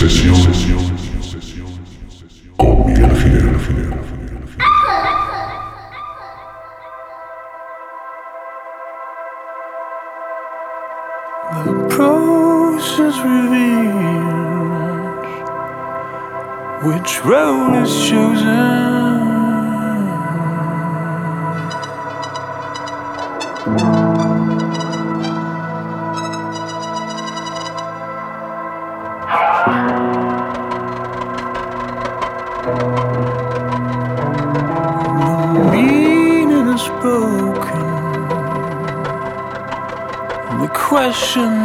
Sesión con Miguel. The process reveals which road is chosen. The question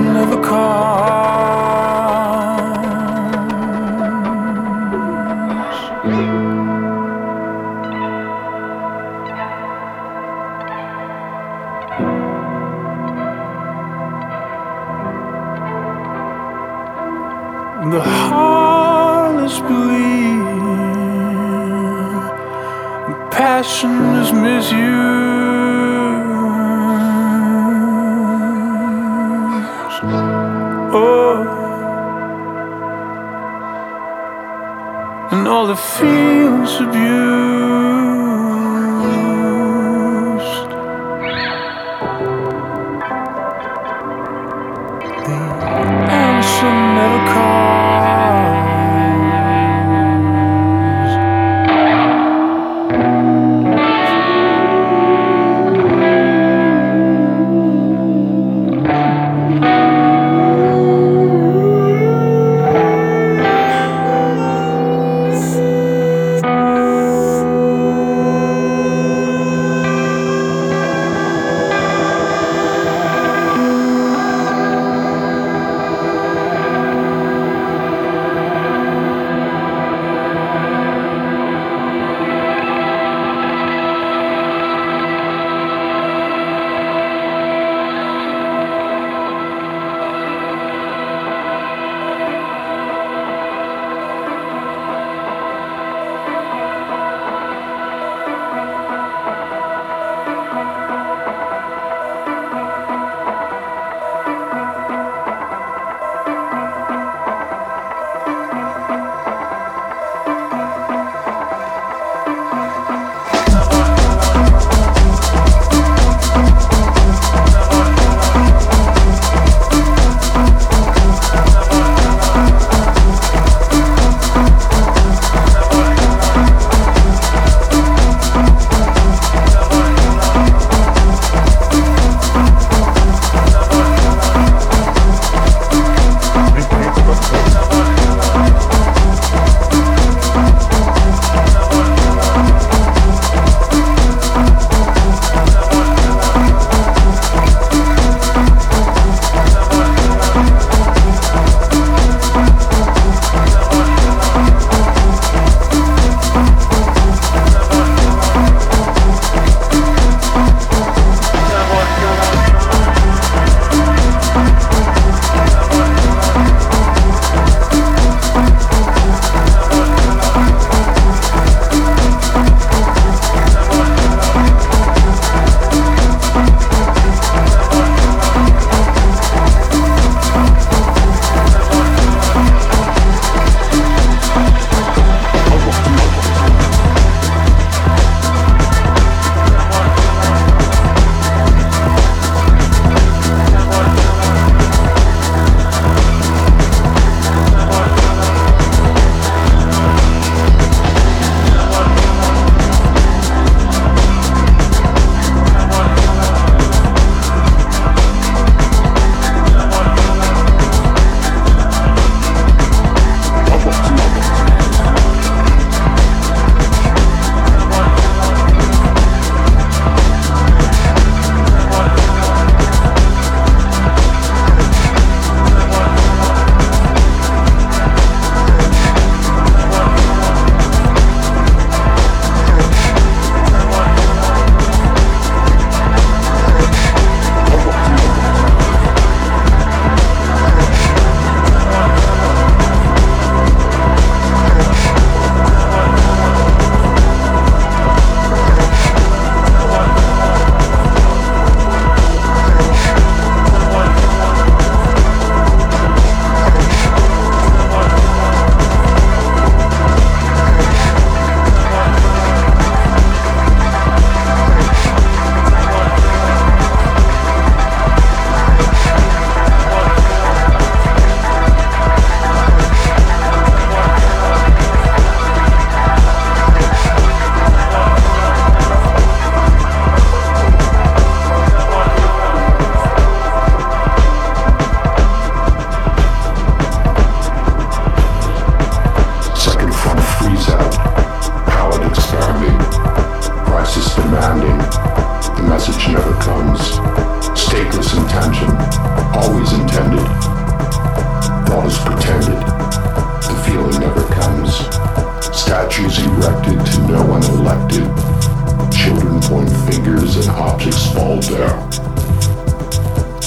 fall down.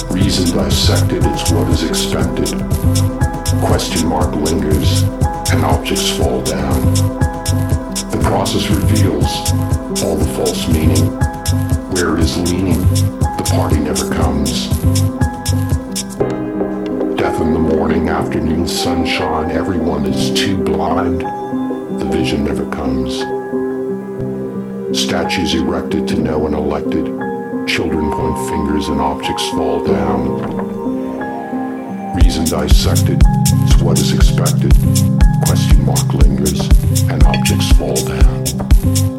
Reason dissected, it's what is expected. Question mark lingers and objects fall down. The process reveals all the false meaning. Where is leaning? The party never comes. Death in the morning, afternoon sunshine, everyone is too blind. The vision never comes. Statues erected to no one elected. Children point fingers and objects fall down. Reason dissected is what is expected. Question mark lingers and objects fall down.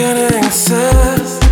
It's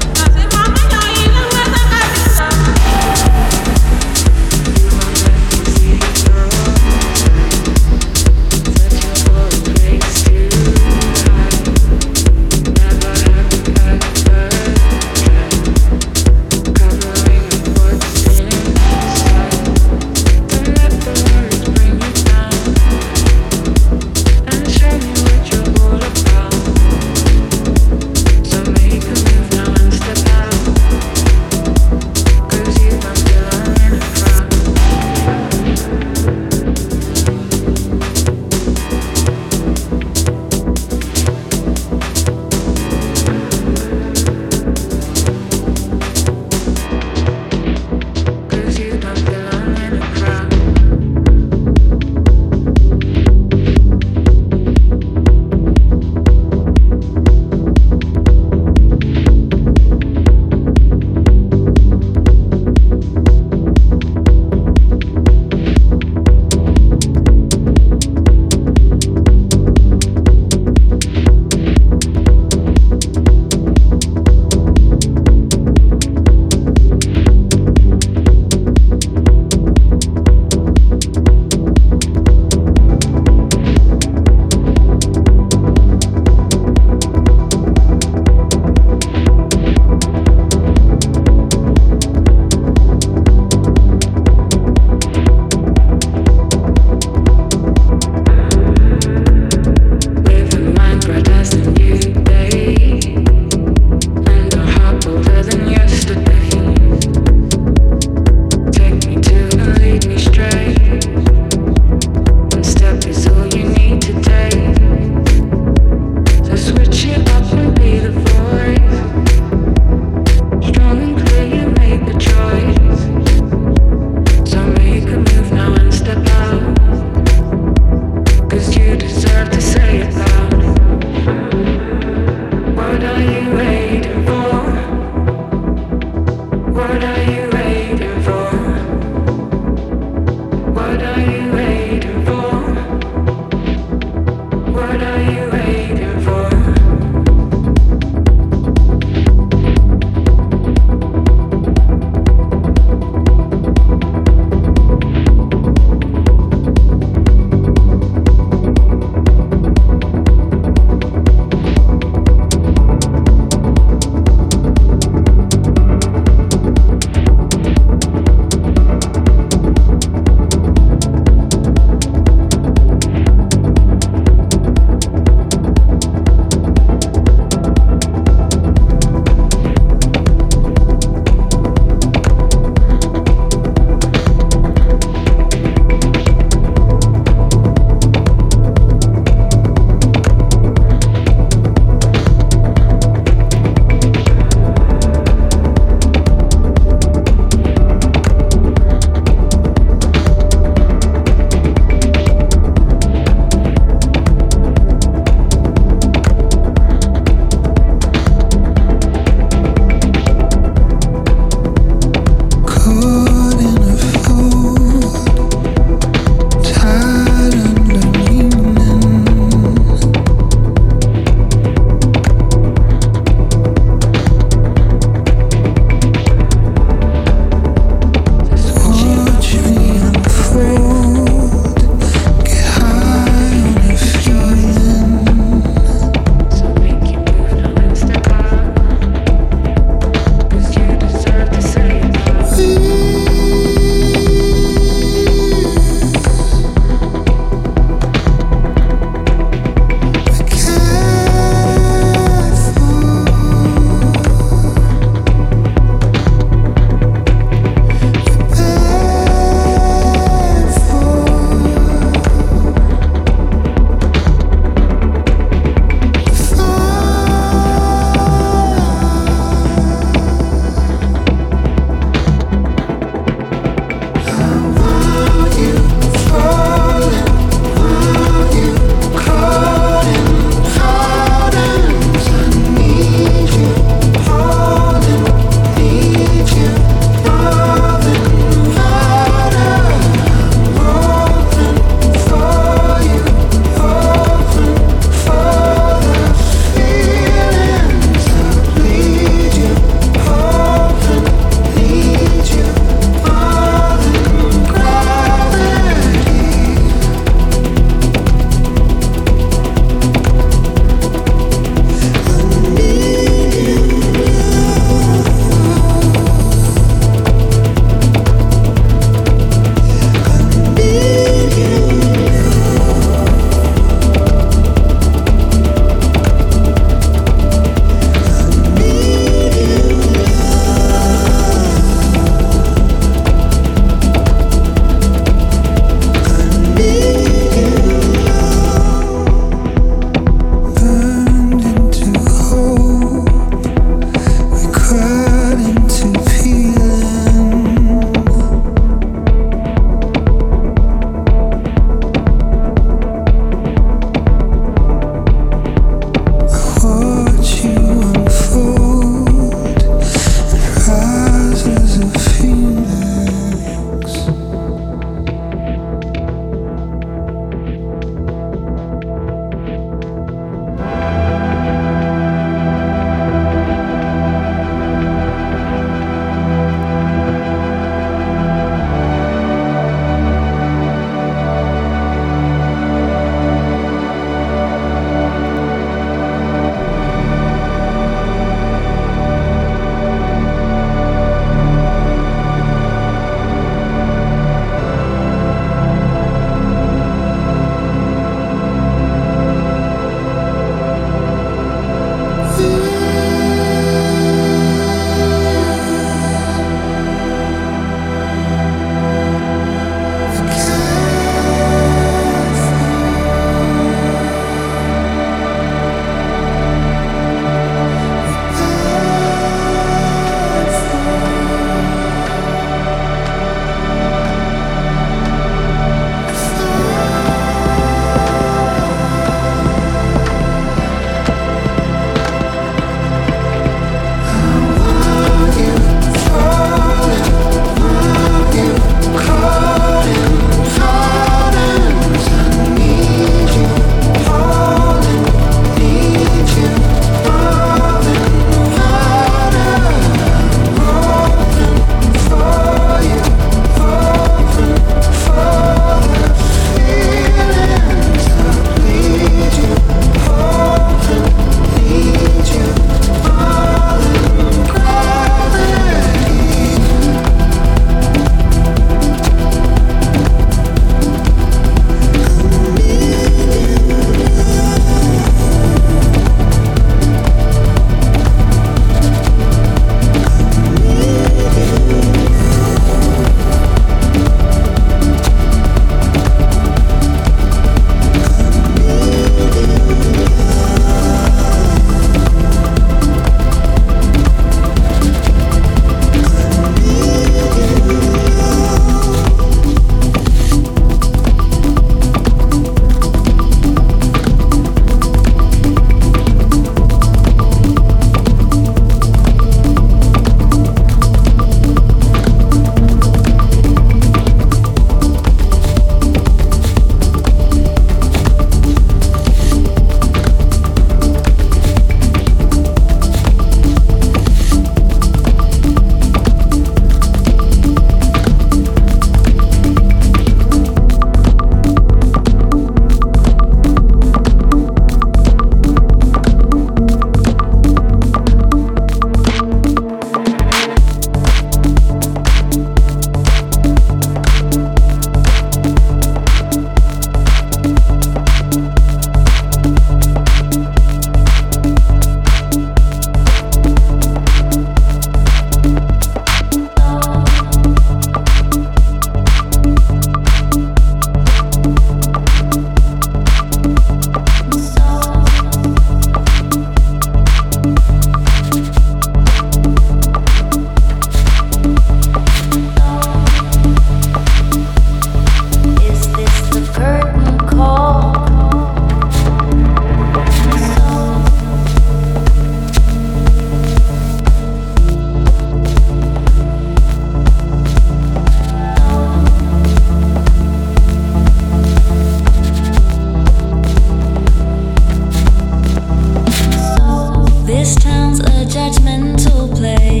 judgmental place.